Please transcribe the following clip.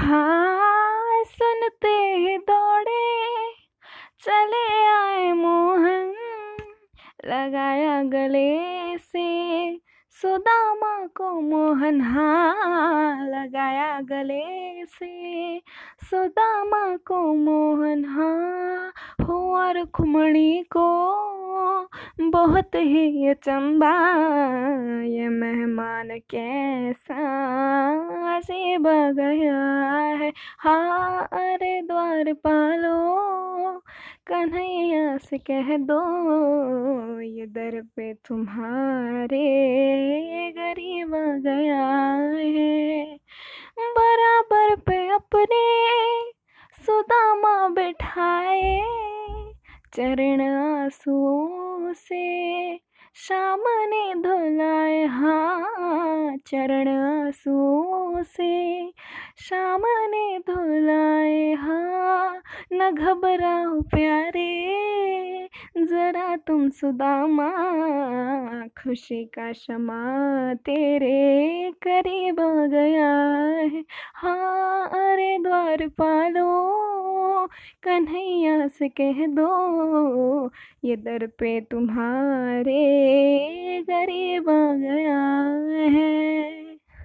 हाँ सुनते दौड़े, चले आए मोहन, लगाया गले से, सुदामा को मोहन हाँ लगाया गले से, सुदामा को मोहन हाँ हो और को, बहुत ही अचंबा ये मेहमान कैसा अजीब गया है। हाँ अरे द्वार पालो, कन्हैया से कह दो, ये दर पे तुम्हारे गरीब गया है। बराबर पे अपने सुदामा बैठाए, चरण आंसुओं से शाम ने धुलाए। हाँ चरण आंसुओं से शाम ने धुलाए हाँ न घबराओ प्यारे, जरा तुम सुदामा, खुशी का क्षमा तेरे करीब आ गया है। हाँ अरे द्वार पालो, कन्हैया से कह दो, ये दर पे तुम्हारे गरीब आ गया